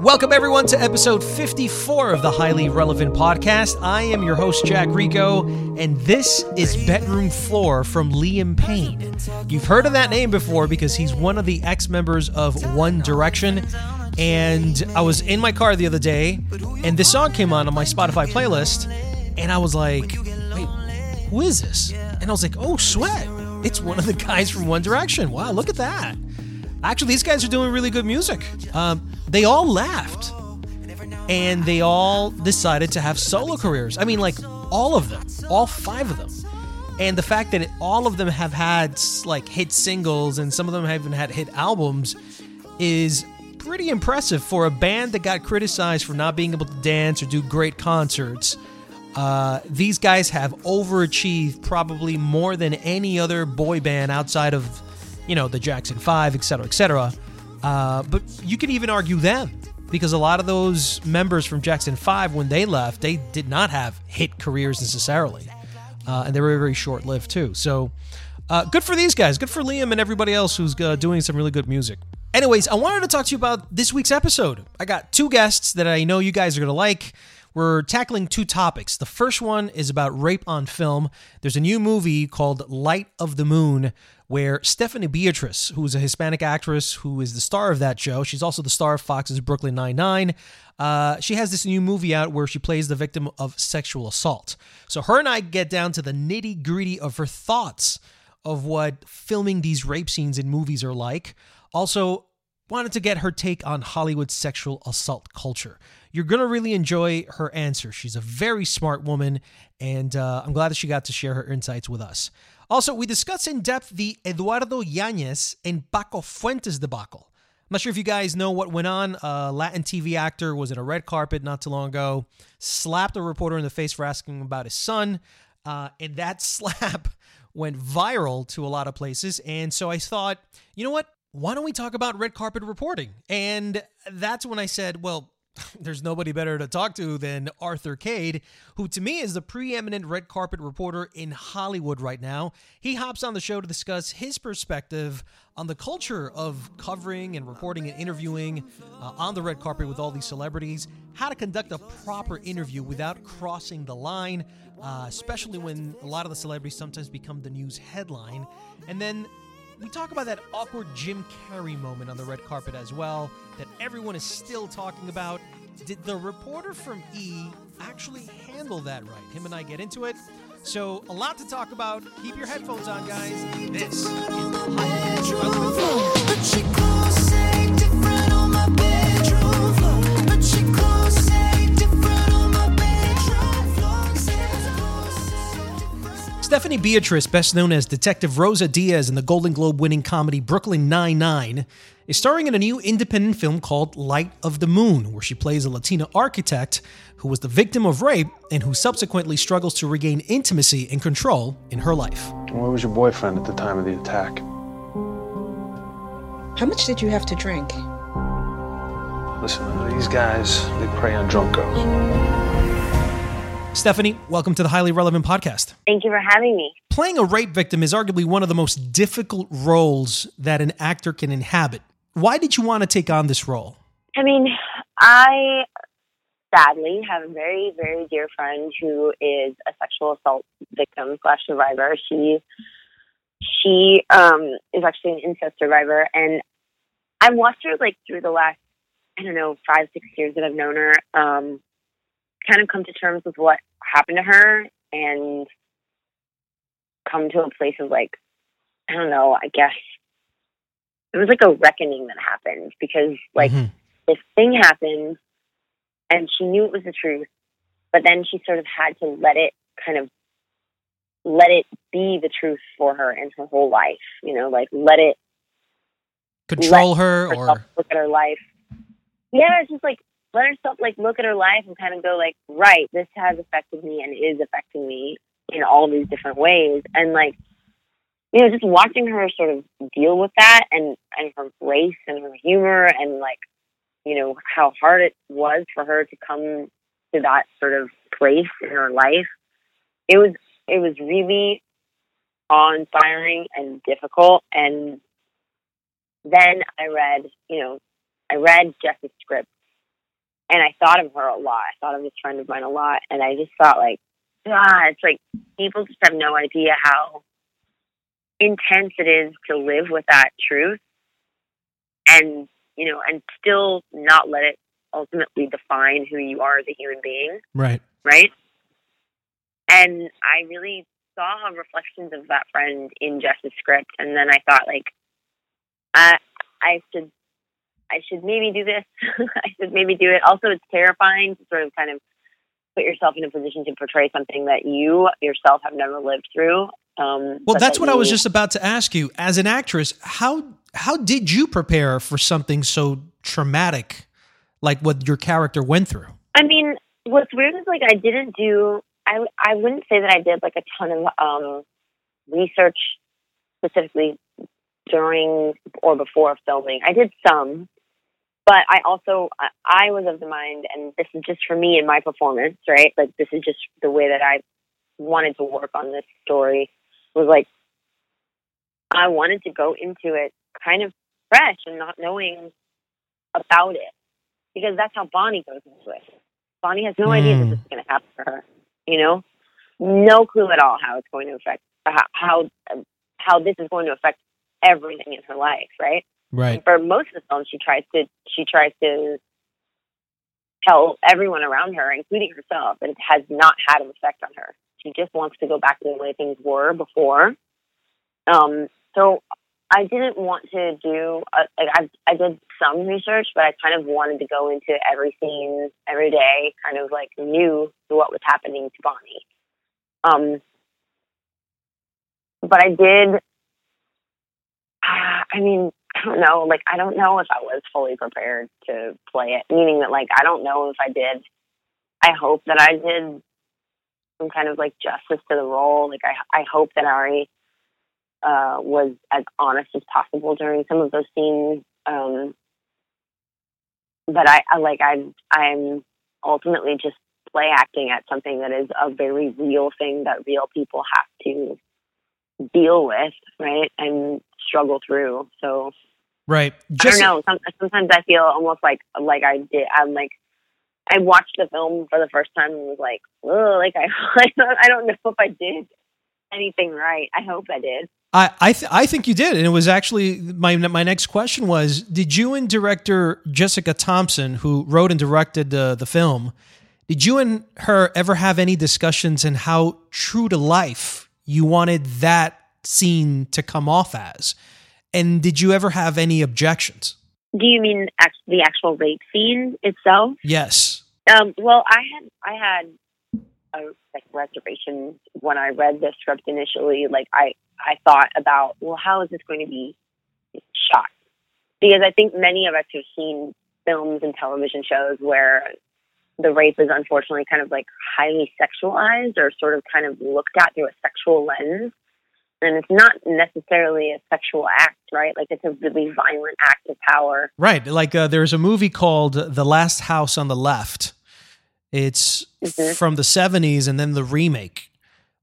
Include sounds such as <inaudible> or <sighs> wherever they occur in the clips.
Welcome, everyone, to episode 54 of the Highly Relevant Podcast. I am your host, Jack Rico, and this is Bedroom Floor from Liam Payne. You've heard of that name before because he's one of the ex members of One Direction. And I was in my car the other day, and this song came on on my Spotify playlist, and I was like, wait, who is this? And I was like, oh, Sweat. It's one of the guys from One Direction. Wow, look at that. Actually, these guys are doing really good music. Um, they all left and they all decided to have solo careers. I mean, like all of them, all five of them. And the fact that it, all of them have had like hit singles and some of them have even had hit albums is pretty impressive for a band that got criticized for not being able to dance or do great concerts. Uh, these guys have overachieved probably more than any other boy band outside of you know, the Jackson 5, etc., cetera, et cetera. Uh, but you could even argue them because a lot of those members from Jackson 5, when they left, they did not have hit careers necessarily. Uh, and they were very short lived too. So uh, good for these guys. Good for Liam and everybody else who's uh, doing some really good music. Anyways, I wanted to talk to you about this week's episode. I got two guests that I know you guys are going to like. We're tackling two topics. The first one is about rape on film. There's a new movie called Light of the Moon where Stephanie Beatriz, who is a Hispanic actress who is the star of that show, she's also the star of Fox's Brooklyn Nine-Nine. Uh, she has this new movie out where she plays the victim of sexual assault. So her and I get down to the nitty gritty of her thoughts of what filming these rape scenes in movies are like. Also, wanted to get her take on Hollywood sexual assault culture. You're going to really enjoy her answer. She's a very smart woman, and uh, I'm glad that she got to share her insights with us. Also, we discuss in depth the Eduardo Yanez and Paco Fuentes debacle. I'm not sure if you guys know what went on. A Latin TV actor was in a red carpet not too long ago, slapped a reporter in the face for asking about his son, uh, and that <laughs> slap went viral to a lot of places. And so I thought, you know what? Why don't we talk about red carpet reporting? And that's when I said, well, <laughs> there's nobody better to talk to than Arthur Kade, who to me is the preeminent red carpet reporter in Hollywood right now. He hops on the show to discuss his perspective on the culture of covering and reporting and interviewing uh, on the red carpet with all these celebrities, how to conduct a proper interview without crossing the line, uh, especially when a lot of the celebrities sometimes become the news headline, and then we talk about that awkward Jim Carrey moment on the red carpet as well that everyone is still talking about. Did the reporter from E actually handle that right? Him and I get into it. So, a lot to talk about. Keep your headphones on, guys. This is Stephanie Beatriz, best known as Detective Rosa Diaz in the Golden Globe winning comedy Brooklyn Nine-Nine, is starring in a new independent film called Light of the Moon, where she plays a Latina architect who was the victim of rape and who subsequently struggles to regain intimacy and control in her life. Where was your boyfriend at the time of the attack? How much did you have to drink? Listen, these guys, they prey on drunk girls. Stephanie, welcome to the Highly Relevant Podcast. Thank you for having me. Playing a rape victim is arguably one of the most difficult roles that an actor can inhabit. Why did you want to take on this role? I mean, I sadly have a very, very dear friend who is a sexual assault victim slash survivor. She she um, is actually an incest survivor, and I've watched her like through the last I don't know five six years that I've known her. Um, kind of come to terms with what happened to her and come to a place of like I don't know. I guess it was like a reckoning that happened because like Mhm. this thing happened and she knew it was the truth, but then she sort of had to let it kind of let it be the truth for her in her whole life. You know, like let it control her or look at her life. Yeah, it's just like let herself like look at her life and kind of go like, right, this has affected me and is affecting me in all these different ways. And like, you know, just watching her sort of deal with that and and her grace and her humor and like, you know, how hard it was for her to come to that sort of place in her life. It was it was really awe inspiring and difficult and then I read, you know, I read Jess's script and I thought of her a lot. I thought of this friend of mine a lot and I just thought like, ah, it's like people just have no idea how intense it is to live with that truth and you know, and still not let it ultimately define who you are as a human being right. right? And I really saw reflections of that friend in Jess's script, and then I thought, like, I I should I should maybe do this. <laughs> I should maybe do it. Also, it's terrifying to sort of kind of put yourself in a position to portray something that you yourself have never lived through. Um, Well, that's that what I was just about to ask you. As an actress, how how did you prepare for something so traumatic like what your character went through? I mean, what's weird is like I didn't do. I I wouldn't say that I did like a ton of um, research specifically during or before filming. I did some, but I also I, was of the mind, and this is just for me and my performance, right? Like this is just the way that I wanted to work on this story. Was like I wanted to go into it kind of fresh and not knowing about it because that's how Bonnie goes into it. Bonnie has no idea that Mm. this is going to happen to her. You know, no clue at all how it's going to affect how how, how this is going to affect everything in her life. Right. Right. For most of the film, she tries to she tries to tell everyone around her, including herself, that it has not had an effect on her. She just wants to go back to the way things were before. Um, so I didn't want to do uh, like I I did some research, but I kind of wanted to go into every scene every day, kind of like knew what was happening to Bonnie. Um, but I did. <sighs> I mean, I don't know. Like, I don't know if I was fully prepared to play it. Meaning that, like, I don't know if I did. I hope that I did some kind of like justice to the role. Like, I I hope that Ari uh, was as honest as possible during some of those scenes. Um, but I, I like I'm I'm ultimately just play acting at something that is a very real thing that real people have to deal with, right, and struggle through. So Right. I don't know. Sometimes I feel almost like like I did. I'm like I watched the film for the first time and was like, oh, like <laughs> I I don't, I don't know if I did anything right. I hope I did. I I, th- I think you did, and it was actually my my next question was: Did you and director Jessica Thompson, who wrote and directed the the film, did you and her ever have any discussions in how true to life you wanted that scene to come off as, and did you ever have any objections? Do you mean the actual rape scene itself? Yes. Um, well, I had I had a like reservations when I read the script initially. Like I I thought about, well, how is this going to be shot? Because I think many of us have seen films and television shows where the rape is unfortunately kind of like highly sexualized or sort of kind of looked at through a sexual lens. And it's not necessarily a sexual act, right? Like it's a really violent act of power. Right. Like uh, there's a movie called The Last House on the Left. It's Mhm. from the 70s and then the remake.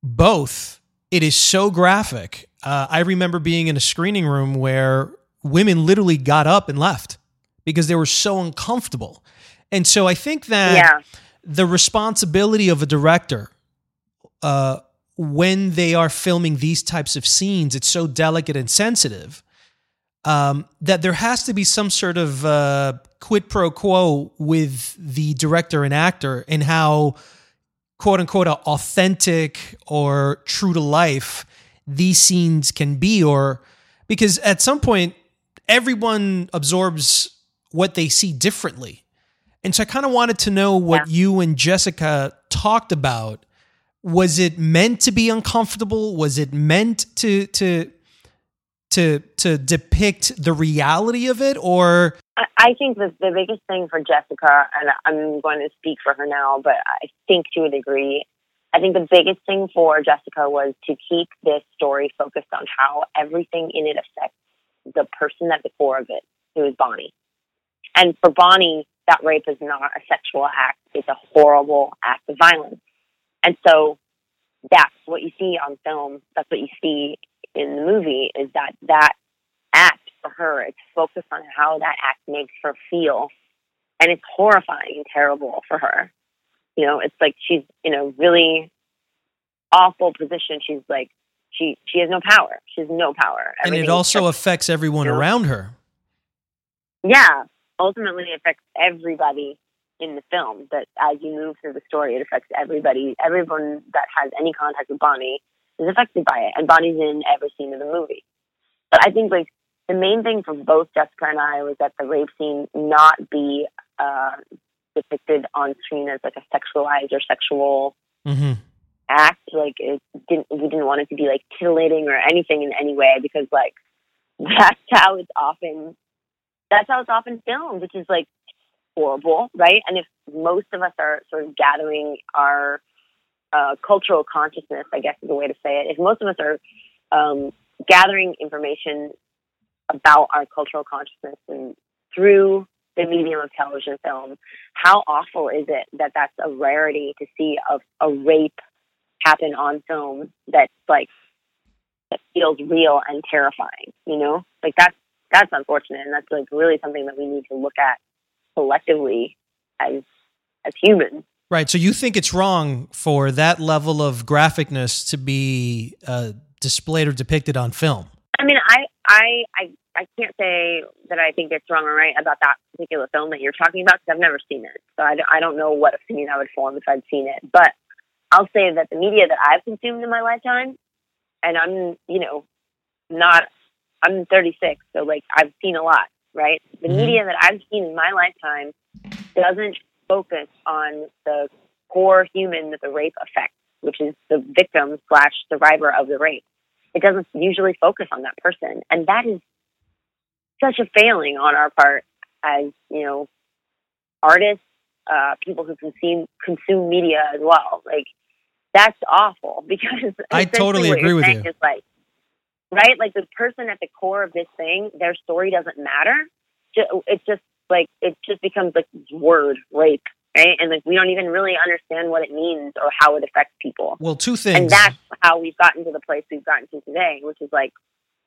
Both, it is so graphic. Uh, I remember being in a screening room where women literally got up and left because they were so uncomfortable. And so I think that yeah. the responsibility of a director uh, when they are filming these types of scenes, it's so delicate and sensitive um, that there has to be some sort of uh, quid pro quo with the director and actor and how quote unquote authentic or true to life these scenes can be or because at some point everyone absorbs what they see differently and so i kind of wanted to know what yeah. you and jessica talked about was it meant to be uncomfortable was it meant to to to to depict the reality of it or I think that the biggest thing for Jessica, and I'm going to speak for her now, but I think to a degree, I think the biggest thing for Jessica was to keep this story focused on how everything in it affects the person at the core of it, who is Bonnie. And for Bonnie, that rape is not a sexual act, it's a horrible act of violence. And so that's what you see on film, that's what you see in the movie, is that that act for her. It's focused on how that act makes her feel. And it's horrifying and terrible for her. You know, it's like she's in a really awful position. She's like, she she has no power. She has no power. Everything and it also just, affects everyone you know, around her. Yeah, ultimately it affects everybody in the film. That as you move through the story, it affects everybody. Everyone that has any contact with Bonnie is affected by it, and Bonnie's in every scene of the movie. But I think like the main thing for both Jessica and I was that the rape scene not be uh, depicted on screen as like a sexualized or sexual mm-hmm. act. Like it didn't, we didn't want it to be like titillating or anything in any way because like <laughs> that's how it's often, that's how it's often filmed, which is like horrible, right? And if most of us are sort of gathering our uh, cultural consciousness, I guess is the way to say it. If most of us are um, gathering information about our cultural consciousness and through the medium of television film, how awful is it that that's a rarity to see a, a rape happen on film that's like that feels real and terrifying, you know? Like that's that's unfortunate and that's like really something that we need to look at collectively as as humans. Right. So you think it's wrong for that level of graphicness to be uh, displayed or depicted on film? I mean, I, I, I, I can't say that I think it's wrong or right about that particular film that you're talking about because I've never seen it. So I, I don't know what opinion I would form if I'd seen it. But I'll say that the media that I've consumed in my lifetime, and I'm, you know, not, I'm 36, so like I've seen a lot, right? The mm-hmm. media that I've seen in my lifetime doesn't focus on the core human that the rape affects, which is the victim slash survivor of the rape it doesn't usually focus on that person. And that is such a failing on our part as, you know, artists, uh, people who consume consume media as well. Like that's awful <laughs> because I totally agree with you. Is like, right? Like the person at the core of this thing, their story doesn't matter. It's just like it just becomes like word rape right? And like we don't even really understand what it means or how it affects people. Well, two things. And that's how we've gotten to the place we've gotten to today, which is like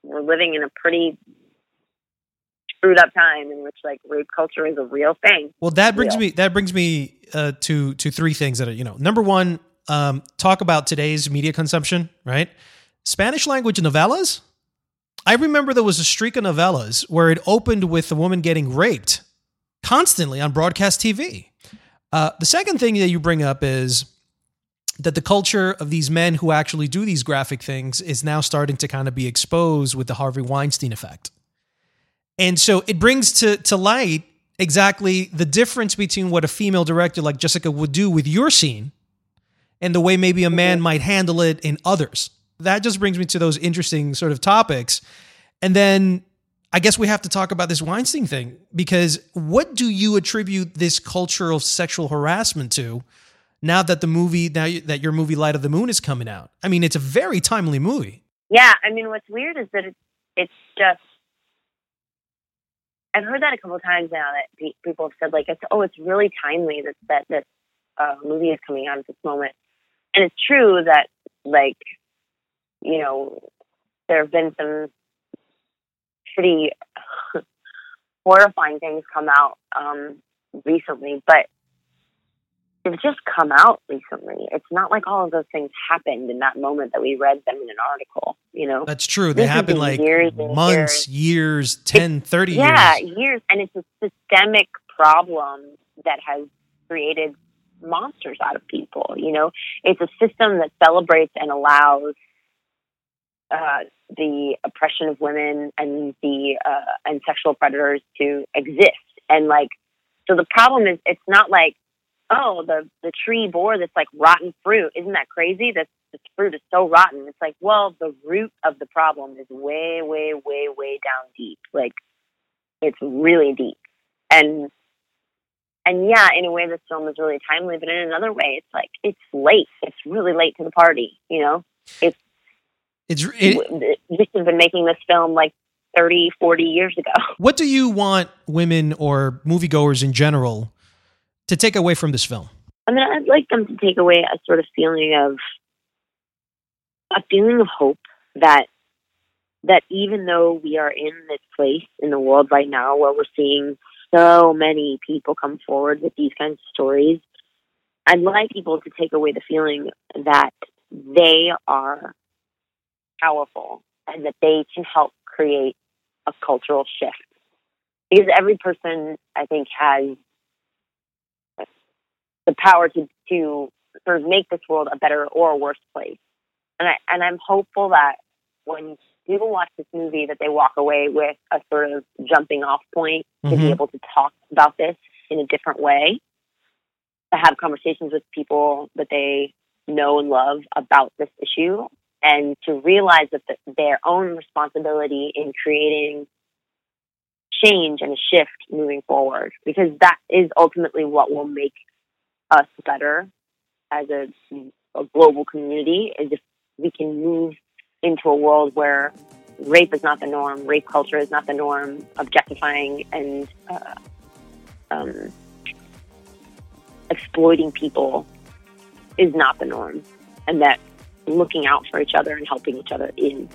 we're living in a pretty screwed up time in which like rape culture is a real thing. Well, that brings me that brings me uh, to to three things that are you know number one, um, talk about today's media consumption, right? Spanish language novellas. I remember there was a streak of novellas where it opened with a woman getting raped constantly on broadcast TV. Uh, the second thing that you bring up is that the culture of these men who actually do these graphic things is now starting to kind of be exposed with the Harvey Weinstein effect. And so it brings to, to light exactly the difference between what a female director like Jessica would do with your scene and the way maybe a man might handle it in others. That just brings me to those interesting sort of topics. And then I guess we have to talk about this Weinstein thing because what do you attribute this culture of sexual harassment to now that the movie, now that your movie Light of the Moon is coming out? I mean, it's a very timely movie. Yeah. I mean, what's weird is that it's, just, I've heard that a couple times now that people have said, like, it's, oh, it's really timely that, that this uh, movie is coming out at this moment. And it's true that, like, you know, there have been some pretty <laughs> horrifying things come out um, recently. But they've just come out recently. It's not like all of those things happened in that moment that we read them in an article, you know? That's true. They This happen like years months, years, 10, 30 yeah, years. years. And it's a systemic problem that has created monsters out of people, you know? It's a system that celebrates and allows uh, the oppression of women and the uh, and sexual predators to exist. And like, so the problem is, it's not like, oh, the the tree bore this like rotten fruit. Isn't that crazy? That this fruit is so rotten. It's like, well, the root of the problem is way, way, way, way down deep. Like, it's really deep. And and yeah, in a way, this film is really timely. But in another way, it's like it's late. It's really late to the party. You know, It's it, we should have been making this film like 30, 40 years ago. <laughs> what do you want women or moviegoers in general to take away from this film? I mean, I'd like them to take away a sort of feeling of a feeling of hope that that even though we are in this place in the world right now where we're seeing so many people come forward with these kinds of stories, I'd like people to take away the feeling that they are powerful and that they can help create a cultural shift. Because every person, I think, has the power to, to sort of make this world a better or a worse place. And I and I'm hopeful that when people watch this movie that they walk away with a sort of jumping off point to be Mhm. able to talk about this in a different way, to have conversations with people that they know and love about this issue, and to realize that the, their own responsibility in creating change and a shift moving forward, because that is ultimately what will make us better as a, a global community is if we can move into a world where rape is not the norm, rape culture is not the norm, objectifying and uh, um, exploiting people is not the norm, and that looking out for each other and helping each other in.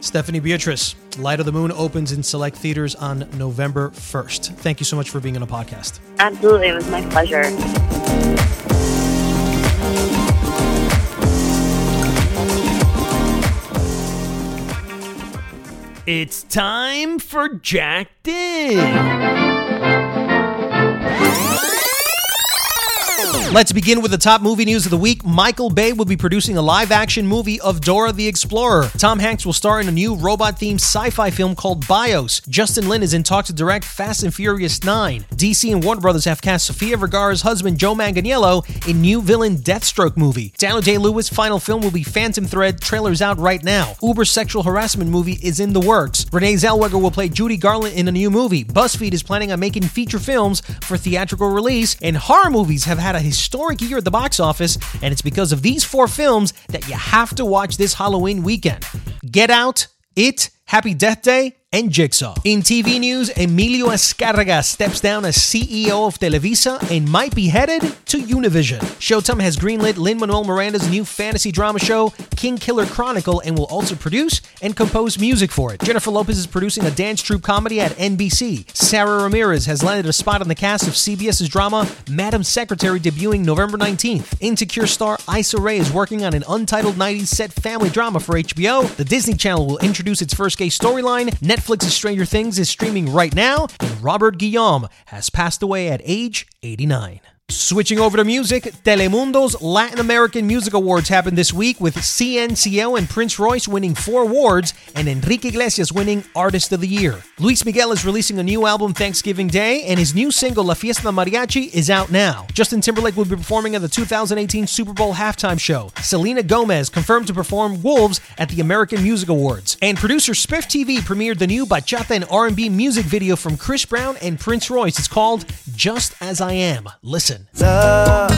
Stephanie Beatriz, Light of the Moon opens in select theaters on November 1st. Thank you so much for being on the podcast. Absolutely, it was my pleasure. It's time for Jacked In. Let's begin with the top movie news of the week. Michael Bay will be producing a live action movie of Dora the Explorer. Tom Hanks will star in a new robot themed sci fi film called Bios. Justin Lin is in talks to direct Fast and Furious 9. DC and Warner Brothers have cast Sofia Vergara's husband Joe Manganiello in new villain Deathstroke movie. Daniel Day Lewis' final film will be Phantom Thread. Trailers out right now. Uber sexual harassment movie is in the works. Renee Zellweger will play Judy Garland in a new movie. BuzzFeed is planning on making feature films for theatrical release, and horror movies have had a historic year at the box office, and it's because of these four films that you have to watch this Halloween weekend. Get Out, It, Happy Death Day, and Jigsaw. In TV news, Emilio Azcárraga steps down as CEO of Televisa and might be headed to Univision. Showtime has greenlit Lin-Manuel Miranda's new fantasy drama show, King Killer Chronicle, and will also produce and compose music for it. Jennifer Lopez is producing a dance troupe comedy at NBC. Sara Ramirez has landed a spot on the cast of CBS's drama Madam Secretary debuting November 19th. Insecure star Issa Rae is working on an untitled 90s set family drama for HBO. The Disney Channel will introduce its first gay storyline. Netflix's Stranger Things is streaming right now, and Robert Guillaume has passed away at age 89. Switching over to music, Telemundo's Latin American Music Awards happened this week with CNCO and Prince Royce winning four awards and Enrique Iglesias winning Artist of the Year. Luis Miguel is releasing a new album Thanksgiving Day, and his new single La Fiesta Mariachi is out now. Justin Timberlake will be performing at the 2018 Super Bowl halftime show. Selena Gomez confirmed to perform Wolves at the American Music Awards. And producer Spiff TV premiered the new bachata and R&B music video from Chris Brown and Prince Royce. It's called Just As I Am. Listen. Love.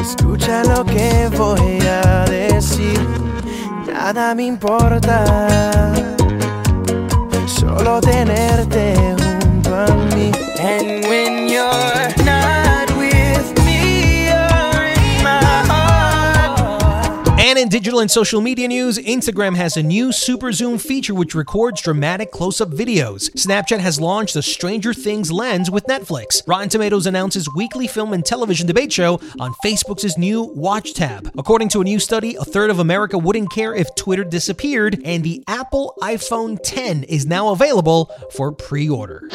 Escucha lo que voy a decir. Nada me importa. Solo tenerte junto a mí. And when you're in my heart. And in digital and social media news, Instagram has a new super zoom feature which records dramatic close up videos. Snapchat has launched the Stranger Things lens with Netflix. Rotten Tomatoes announces weekly film and television debate show on Facebook's new Watch tab. According to a new study, a third of America wouldn't care if Twitter disappeared, and the Apple iPhone 10 is now available for pre order.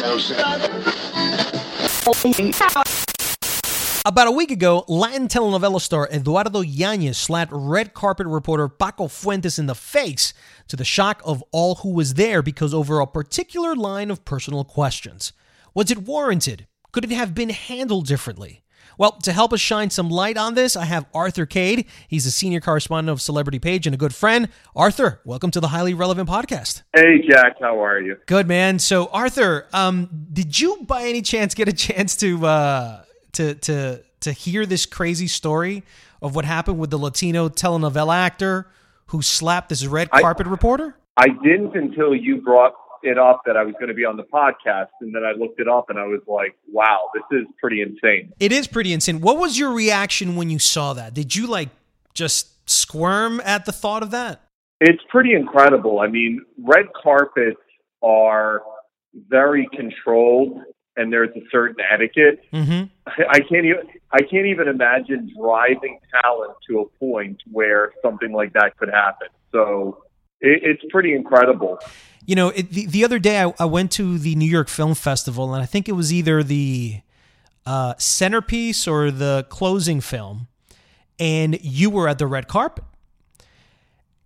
About a week ago, Latin telenovela star Eduardo Yanez slapped red carpet reporter Paco Fuentes in the face to the shock of all who was there because over a particular line of personal questions. Was it warranted? Could it have been handled differently? Well, to help us shine some light on this, I have Arthur Kade. He's a senior correspondent of Celebrity Page and a good friend. Arthur, welcome to the Highly Relevant Podcast. Hey, Jack, how are you? Good, man. So, Arthur, um, did you by any chance get a chance to uh, to to to hear this crazy story of what happened with the Latino telenovela actor who slapped this red I- carpet reporter? I didn't until you brought it up that I was going to be on the podcast, and then I looked it up and I was like, wow, this is pretty insane. It is pretty insane. What was your reaction when you saw that? Did you like just squirm at the thought of that? It's pretty incredible. I mean, red carpets are very controlled, and there's a certain etiquette. Mm-hmm. I can't even I can't even imagine driving talent to a point where something like that could happen. So it, it's pretty incredible. You know, it, the, the other day I, I went to the New York Film Festival, and I think it was either the uh, centerpiece or the closing film, and you were at the red carpet.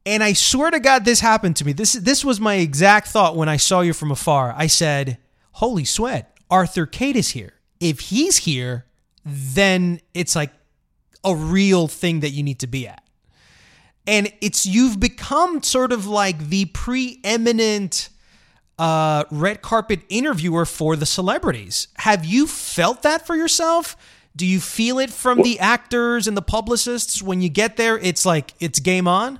And I swear to God, this happened to me. This this was my exact thought when I saw you from afar. I said, "Holy sweat, Arthur Kade is here. If he's here, then it's like a real thing that you need to be at." and it's you've become sort of like the preeminent uh, red carpet interviewer for the celebrities. Have you felt that for yourself? Do you feel it from the actors and the publicists when you get there? It's like it's game on.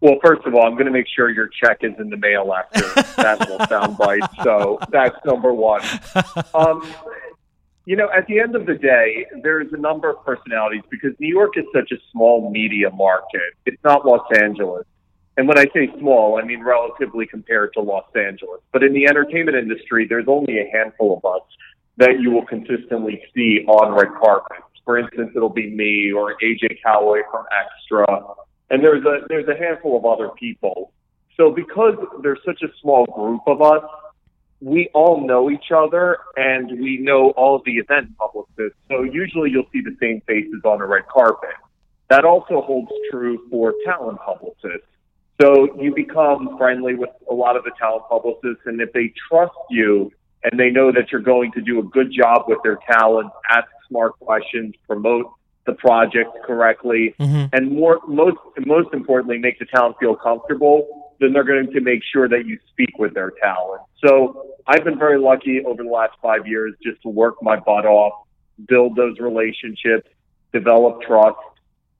Well, first of all, I'm going to make sure your check is in the mail after that little <laughs> soundbite. So that's number one. Um, you know, at the end of the day, there's a number of personalities because New York is such a small media market. It's not Los Angeles. And when I say small, I mean relatively compared to Los Angeles. But in the entertainment industry, there's only a handful of us that you will consistently see on red carpets. For instance, it'll be me or AJ Calloway from Extra, and there's a there's a handful of other people. So because there's such a small group of us, we all know each other and we know all the event publicists. So usually you'll see the same faces on a red carpet. That also holds true for talent publicists. So you become friendly with a lot of the talent publicists, and if they trust you and they know that you're going to do a good job with their talent, ask smart questions, promote the project correctly, mm-hmm. and more most most importantly, make the talent feel comfortable, then they're going to make sure that you speak with their talent. So I've been very lucky over the last five years just to work my butt off, build those relationships, develop trust,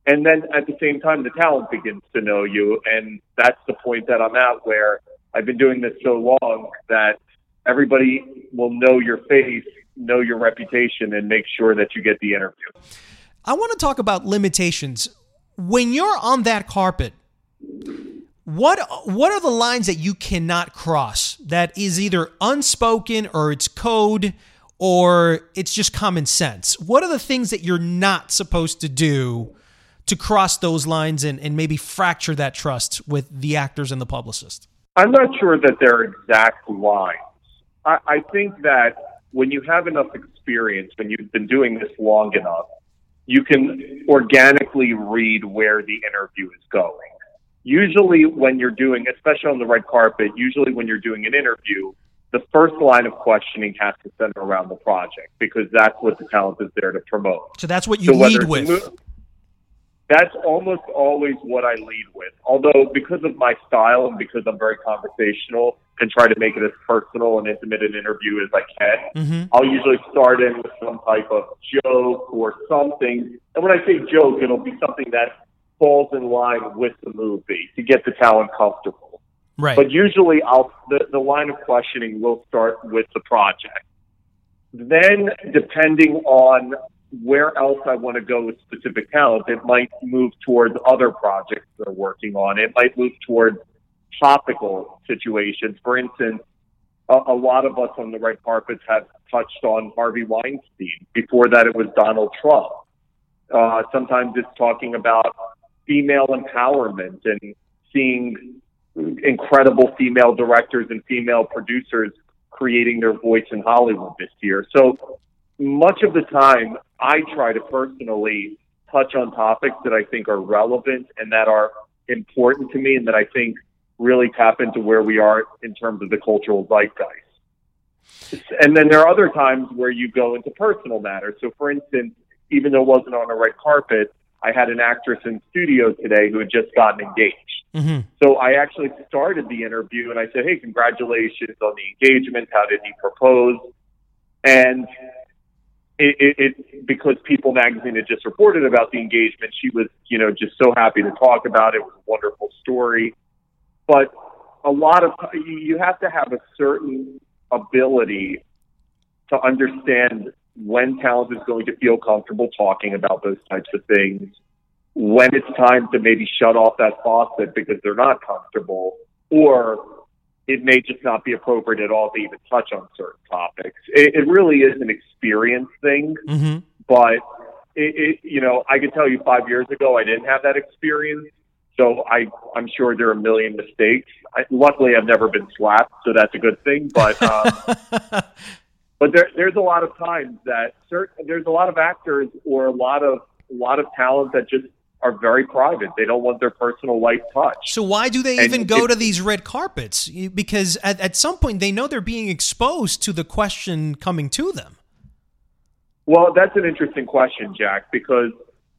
and then at the same time the talent begins to know you and that's the point that I'm at where I've been doing this so long that everybody will know your face, know your reputation and make sure that you get the interview. I want to talk about limitations. When you're on that carpet, what what are the lines that you cannot cross that is either unspoken or it's code or it's just common sense? What are the things that you're not supposed to do to cross those lines and, and maybe fracture that trust with the actors and the publicist? I'm not sure that they're exact lines. I, I think that when you have enough experience, when you've been doing this long enough, you can organically read where the interview is going. Usually, when you're doing, especially on the red carpet, usually when you're doing an interview, the first line of questioning has to center around the project because that's what the talent is there to promote. So that's what you So lead with. mo- That's almost always what I lead with. Although because of my style and because I'm very conversational and try to make it as personal and intimate an interview as I can, hmm I'll usually start in with some type of joke or something. And when I say joke, it'll be something that falls in line with the movie to get the talent comfortable. Right. But usually, I'll the, the line of questioning will start with the project. Then, depending on where else I want to go with specific talent. It might move towards other projects they're working on. It might move towards topical situations. For instance, a, a lot of us on the red carpets have touched on Harvey Weinstein. Before that, it was Donald Trump. Uh, sometimes it's talking about female empowerment and seeing incredible female directors and female producers creating their voice in Hollywood this year. So much of the time, I try to personally touch on topics that I think are relevant and that are important to me and that I think really tap into where we are in terms of the cultural zeitgeist. And then there are other times where you go into personal matters. So, for instance, even though it wasn't on a red carpet, I had an actress in studio today who had just gotten engaged. Mm-hmm. So I actually started the interview and I said, Hey, congratulations on the engagement. How did he propose? And it, it, it because People magazine had just reported about the engagement, she was, you know, just so happy to talk about it. It was a wonderful story. But a lot of you have to have a certain ability to understand when talent is going to feel comfortable talking about those types of things, when it's time to maybe shut off that faucet because they're not comfortable, or it may just not be appropriate at all to even touch on certain topics. It, it really is an experience thing, Mm-hmm. but it, it, you know, I can tell you five years ago I didn't have that experience. So I, I'm sure there are a million mistakes. I, luckily, I've never been slapped, so that's a good thing. But <laughs> um, but there, there's a lot of times that certain, there's a lot of actors or a lot of a lot of talent that just are very private. They don't want their personal life touched. So why do they And even go to these red carpets? Because at, at some point they know they're being exposed to the question coming to them. Well, that's an interesting question, Jack, because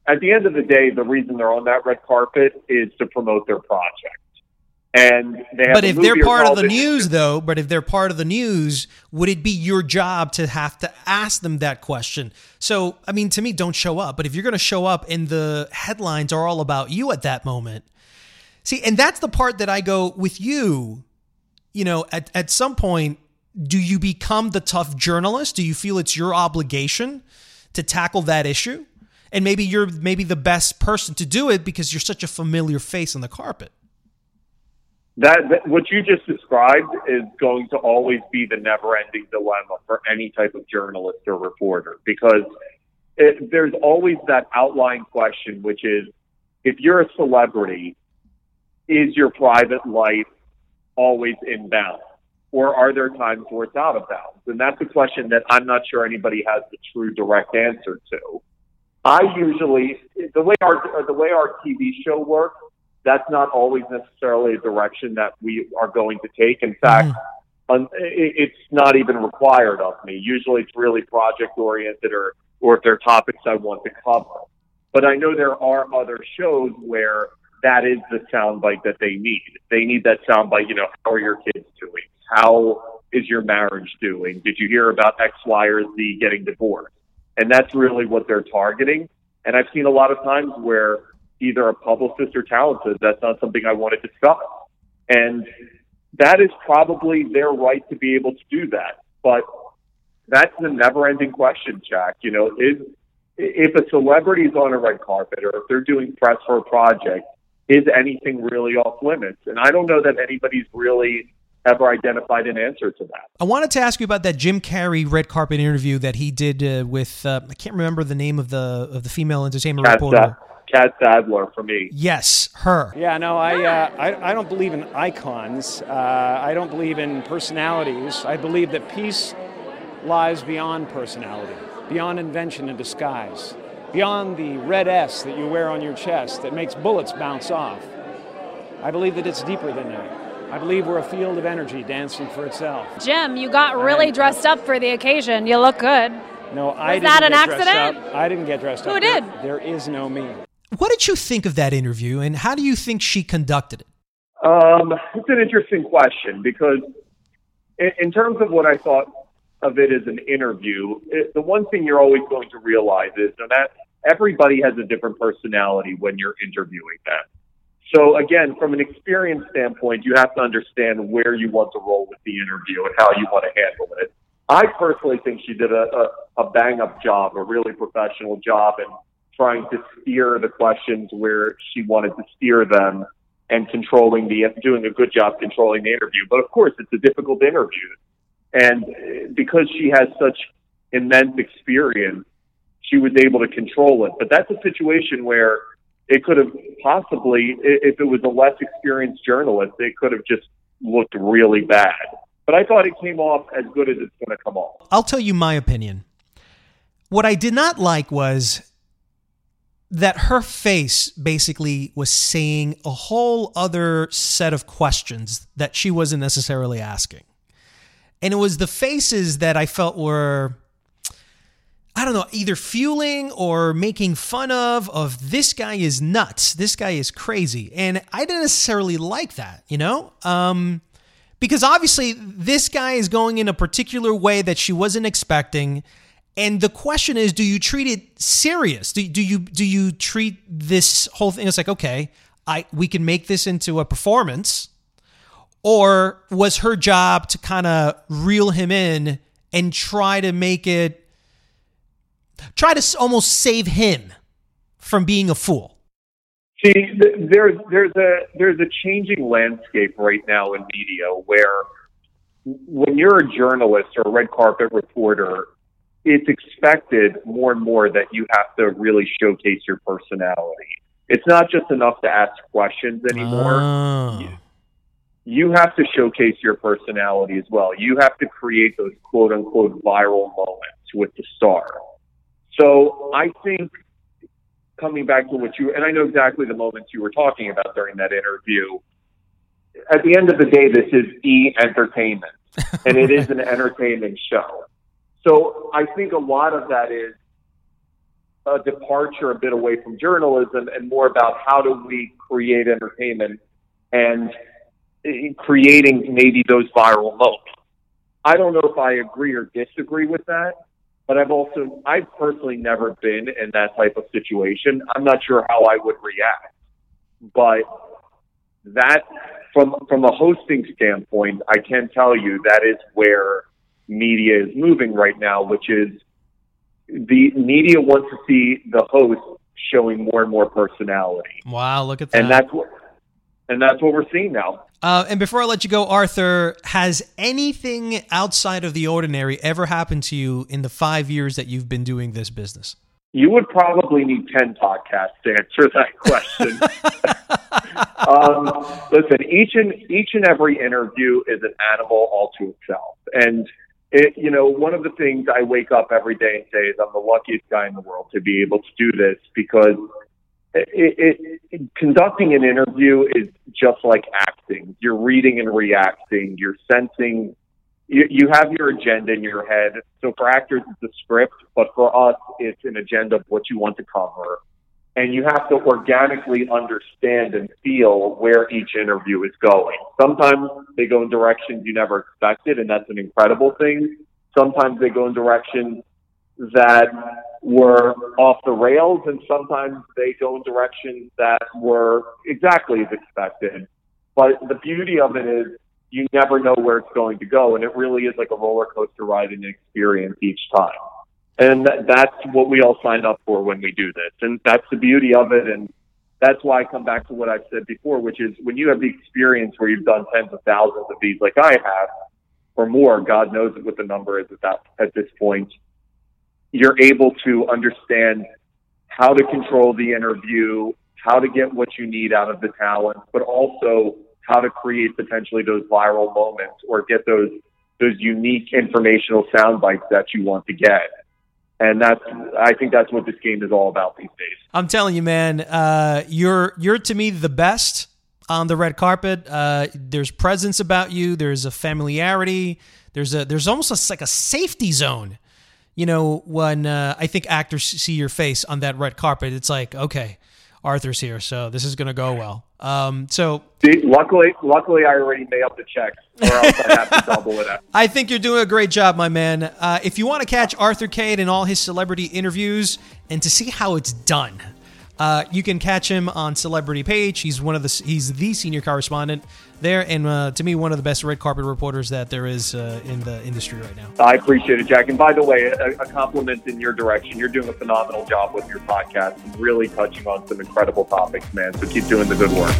at the end of the day, the reason they're on that red carpet is to promote their project. And they have But if they're part of the news, though, but if they're part of the news, would it be your job to have to ask them that question? So, I mean, to me, don't show up. But if you're going to show up and the headlines are all about you at that moment, see, and that's the part that I go with you. You know, at at some point, do you become the tough journalist? Do you feel it's your obligation to tackle that issue? And maybe you're maybe the best person to do it because you're such a familiar face on the carpet. That, that what you just described is going to always be the never-ending dilemma for any type of journalist or reporter because it, there's always that outlying question, which is if you're a celebrity, is your private life always in bounds, or are there times where it's out of bounds? And that's a question that I'm not sure anybody has the true direct answer to. I usually the way our the way our TV show works that's not always necessarily a direction that we are going to take. In fact, mm-hmm. un, it, it's not even required of me. Usually it's really project oriented or, or if there are topics I want to cover. But I know there are other shows where that is the soundbite that they need. They need that soundbite, you know, how are your kids doing? How is your marriage doing? Did you hear about X, Y, or Z getting divorced? And that's really what they're targeting. And I've seen a lot of times where either a publicist or talented. that's not something I want to discuss. And that is probably their right to be able to do that. But that's the never ending question, Jack. You know, is if a celebrity is on a red carpet or if they're doing press for a project, is anything really off limits? And I don't know that anybody's really ever identified an answer to that. I wanted to ask you about that Jim Carrey red carpet interview that he did uh, with uh, I can't remember the name of the of the female entertainment Catt, reporter. Catt Sadler for me. Yes, her. Yeah, no, I, uh, I, I don't believe in icons. Uh, I don't believe in personalities. I believe that peace lies beyond personality, beyond invention and disguise, beyond the red S that you wear on your chest that makes bullets bounce off. I believe that it's deeper than that. I believe we're a field of energy dancing for itself. Jim, you got really dressed up for the occasion. You look good. No, I didn't that an get dressed accident? up. I didn't get dressed Who up. Who did? There- there is no me. What did you think of that interview, and how do you think she conducted it? Um, it's an interesting question because, in, in terms of what I thought of it as an interview, it, the one thing you're always going to realize is that everybody has a different personality when you're interviewing them. So again, from an experience standpoint, you have to understand where you want to roll with the interview and how you want to handle it. I personally think she did a, a, a bang up job, a really professional job in trying to steer the questions where she wanted to steer them and controlling the, doing a good job controlling the interview. But of course, it's a difficult interview. And because she has such immense experience, she was able to control it. But that's a situation where it could have possibly, if it was a less experienced journalist, it could have just looked really bad. But I thought it came off as good as it's going to come off. I'll tell you my opinion. What I did not like was that her face basically was saying a whole other set of questions that she wasn't necessarily asking. And it was the faces that I felt were I don't know, either fueling or making fun of of this guy is nuts. This guy is crazy. And I didn't necessarily like that, you know? Um because obviously this guy is going in a particular way that she wasn't expecting. And the question is, do you treat it serious? Do, do you do you treat this whole thing as like, okay, I we can make this into a performance? Or was her job to kind of reel him in and try to make it try to almost save him from being a fool. See, there's there's a there's a changing landscape right now in media where when you're a journalist or a red carpet reporter, it's expected more and more that you have to really showcase your personality. It's not just enough to ask questions anymore. Oh. You have to showcase your personality as well. You have to create those quote unquote viral moments with the star. So I think coming back to what you, and I know exactly the moments you were talking about during that interview. At the end of the day, this is e entertainment, <laughs> and it is an entertainment show. So I think a lot of that is a departure a bit away from journalism and more about how do we create entertainment and creating maybe those viral moments. I don't know if I agree or disagree with that, but I've also, I've personally never been in that type of situation. I'm not sure how I would react, but that from from a hosting standpoint, I can tell you that is where media is moving right now, which is the media wants to see the host showing more and more personality. Wow, look at that. And that's what and that's what we're seeing now. Uh, and before I let you go, Arthur, has anything outside of the ordinary ever happened to you in the five years that you've been doing this business? You would probably need 10 podcasts to answer <laughs> that question. <laughs> um, listen, each and, each and every interview is an animal all to itself. And, it, you know, one of the things I wake up every day and say is I'm the luckiest guy in the world to be able to do this because it, it, it, conducting an interview is just like acting. You're reading and reacting. You're sensing. You, you have your agenda in your head. So for actors, it's a script, but for us, it's an agenda of what you want to cover. And you have to organically understand and feel where each interview is going. Sometimes they go in directions you never expected, and that's an incredible thing. Sometimes they go in directions that were off the rails, and sometimes they go in directions that were exactly as expected. But the beauty of it is you never know where it's going to go, and it really is like a roller coaster ride and experience each time. And that's what we all signed up for when we do this, and that's the beauty of it. And that's why I come back to what I've said before, which is when you have the experience where you've done tens of thousands of these, like I have, or more, God knows what the number is at that at this point you're able to understand how to control the interview, how to get what you need out of the talent, but also how to create potentially those viral moments or get those those unique informational sound bites that you want to get. And that's I think that's what this game is all about these days. I'm telling you, man, uh, you're you're to me the best on the red carpet. Uh, there's presence about you. There's a familiarity. There's a there's almost a, like a safety zone you know, when uh, I think actors see your face on that red carpet, it's like, okay, Arthur's here, so this is going to go well. Um, so See, luckily, luckily, I already made up the check, or else I have to double it up. <laughs> I think you're doing a great job, my man. Uh, if you want to catch Arthur Kade and all his celebrity interviews and to see how it's done, Uh, you can catch him on Celebrity Page. He's one of the he's the senior correspondent there, and uh, to me, one of the best red carpet reporters that there is uh, in the industry right now. I appreciate it, Jack. And by the way, a, a compliment in your direction. You're doing a phenomenal job with your podcast and really touching on some incredible topics, man. So keep doing the good work.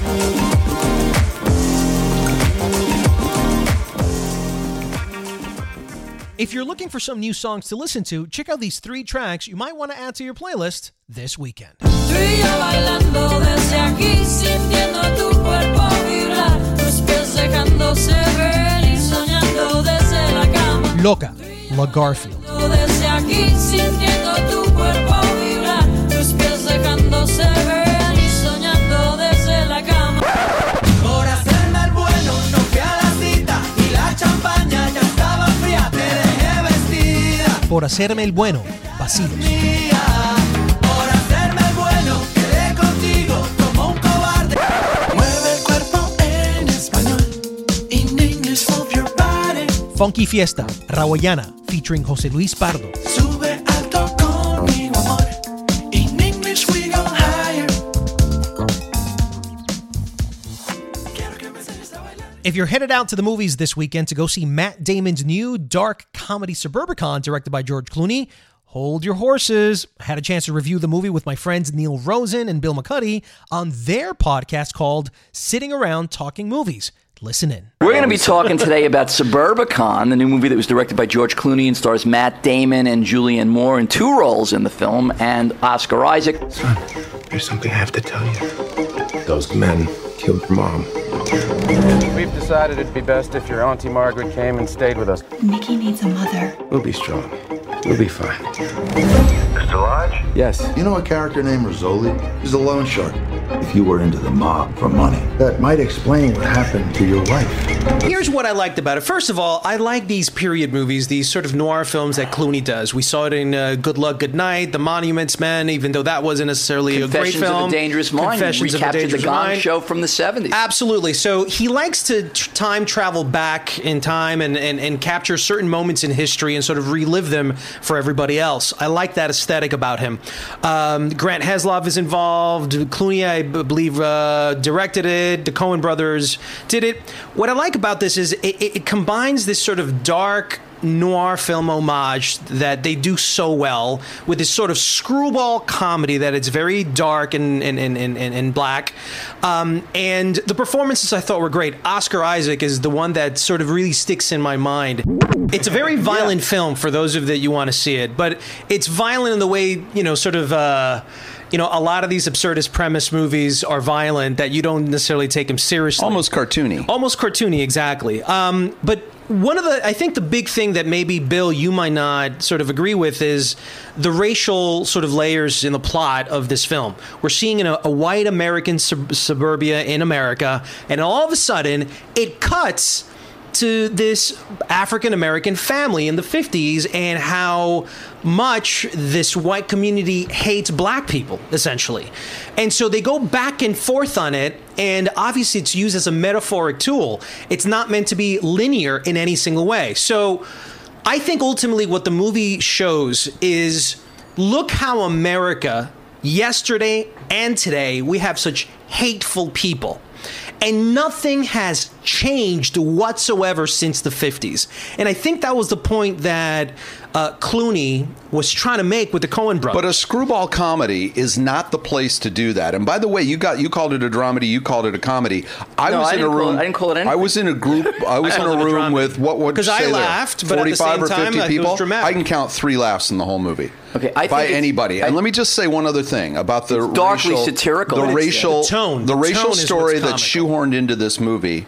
If you're looking for some new songs to listen to, check out these three tracks you might want to add to your playlist this weekend. Tú y yo bailando desde aquí, sintiendo tu cuerpo vibrar, tus pies dejándose ver y soñando desde la cama. Loca, La Garfield. Desde aquí, sintiendo tu cuerpo vibrar, tus pies dejándose ver y soñando desde la cama. Por hacerme el bueno, no fui a la cita y la champaña ya estaba fría. Te dejé vestida Por hacerme el bueno, Vacilos. Funky Fiesta, Rawayana, featuring José Luis Pardo. Sube alto conmigo, amor. In English, we go higher. If you're headed out to the movies this weekend to go see Matt Damon's new dark comedy Suburbicon directed by George Clooney, hold your horses. I had a chance to review the movie with my friends Neil Rosen and Bill McCuddy on their podcast called Sitting Around Talking Movies. Listen in. We're going to be talking today about Suburbicon, the new movie that was directed by George Clooney and stars Matt Damon and Julianne Moore in two roles in the film, and Oscar Isaac. Son, There's something I have to tell you. Those men killed your mom. We've decided it'd be best if your Auntie Margaret came and stayed with us. Nikki needs a mother. We'll be strong. We'll be fine. Mr. Lodge? Yes. You know a character named Rizzoli? He's a loan shark. If you were into the mob for money, that might explain what happened to your wife. Here's what I liked about it. First of all, I like these period movies, these sort of noir films that Clooney does. We saw it in uh, Good Luck, Good Night, The Monuments Men, even though that wasn't necessarily a great Confessions of a film. Dangerous Mind. Confessions of a Recaptured the Dangerous Gong Mind. Show from the 70s. Absolutely. So he likes to tr- time travel back in time and, and, and capture certain moments in history and sort of relive them for everybody else. I like that aesthetic about him. Um, Grant Heslov is involved. Clooney, I b- believe, uh, directed it. The Coen brothers did it. What I like about this is it, it, it combines this sort of dark noir film homage that they do so well with this sort of screwball comedy that it's very dark and and, and, and, and black um, and the performances I thought were great Oscar Isaac is the one that sort of really sticks in my mind it's a very <laughs> violent film for those of that you want to see it but it's violent in the way you know sort of uh, you know, a lot of these absurdist premise movies are violent that you don't necessarily take them seriously. Almost cartoony. Almost cartoony, exactly. Um, but one of the, I think the big thing that maybe Bill you might not sort of agree with is the racial sort of layers in the plot of this film. We're seeing in a, a white American sub- suburbia in America, and all of a sudden it cuts to this African American family in the 50s and how much this white community hates black people, essentially. And so they go back and forth on it, and obviously it's used as a metaphoric tool. It's not meant to be linear in any single way. So I think ultimately what the movie shows is look how America, yesterday and today, we have such hateful people. And nothing has changed whatsoever since the 50s. And I think that was the point that uh, Clooney was trying to make with the Coen brothers. But a screwball comedy is not the place to do that. And by the way, you got you called it a dramedy, you called it a comedy. I No, was I in a room. it- I didn't call it anything. I was in a group. I was <laughs> I in a it a room with what would 'Cause I laughed, but at the 45 same or 50 I- it was people. dramatic. I can count three laughs in the whole movie. Okay, I by think it's- anybody. and let me just say one other thing about the It's darkly racial, satirical. the racial the tone- the the racial tone is story that's comical. shoehorned into this movie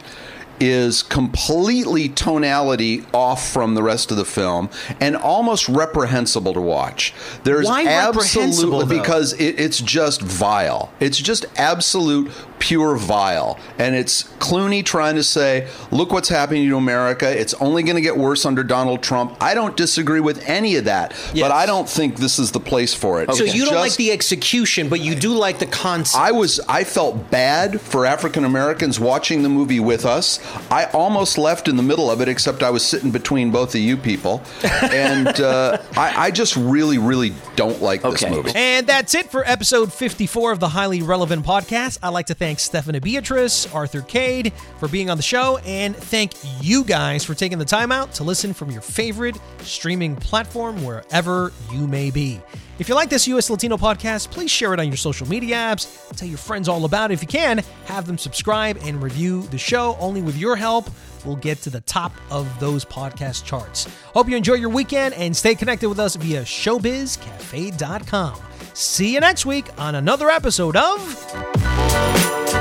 is completely tonality off from the rest of the film and almost reprehensible to watch. There's Why absolutely because it, it's just vile. It's just absolute pure vile. And it's Clooney trying to say, look what's happening to America. It's only going to get worse under Donald Trump. I don't disagree with any of that, Yes. but I don't think this is the place for it. So you don't like the execution, but you do like the concept. I was I felt bad for African Americans watching the movie with us. I almost left in the middle of it, except I was sitting between both of you people, and uh, I, I just really, really don't like this movie. And that's it for episode 54 of the Highly Relevant Podcast. I'd like to thank Stephanie Beatriz, Arthur Kade for being on the show, and thank you guys for taking the time out to listen from your favorite streaming platform wherever you may be. If you like this US Latino podcast, please share it on your social media apps. Tell your friends all about it. If you can, have them subscribe and review the show. Only with your help, we'll get to the top of those podcast charts. Hope you enjoy your weekend and stay connected with us via showbizcafe.com. See you next week on another episode of.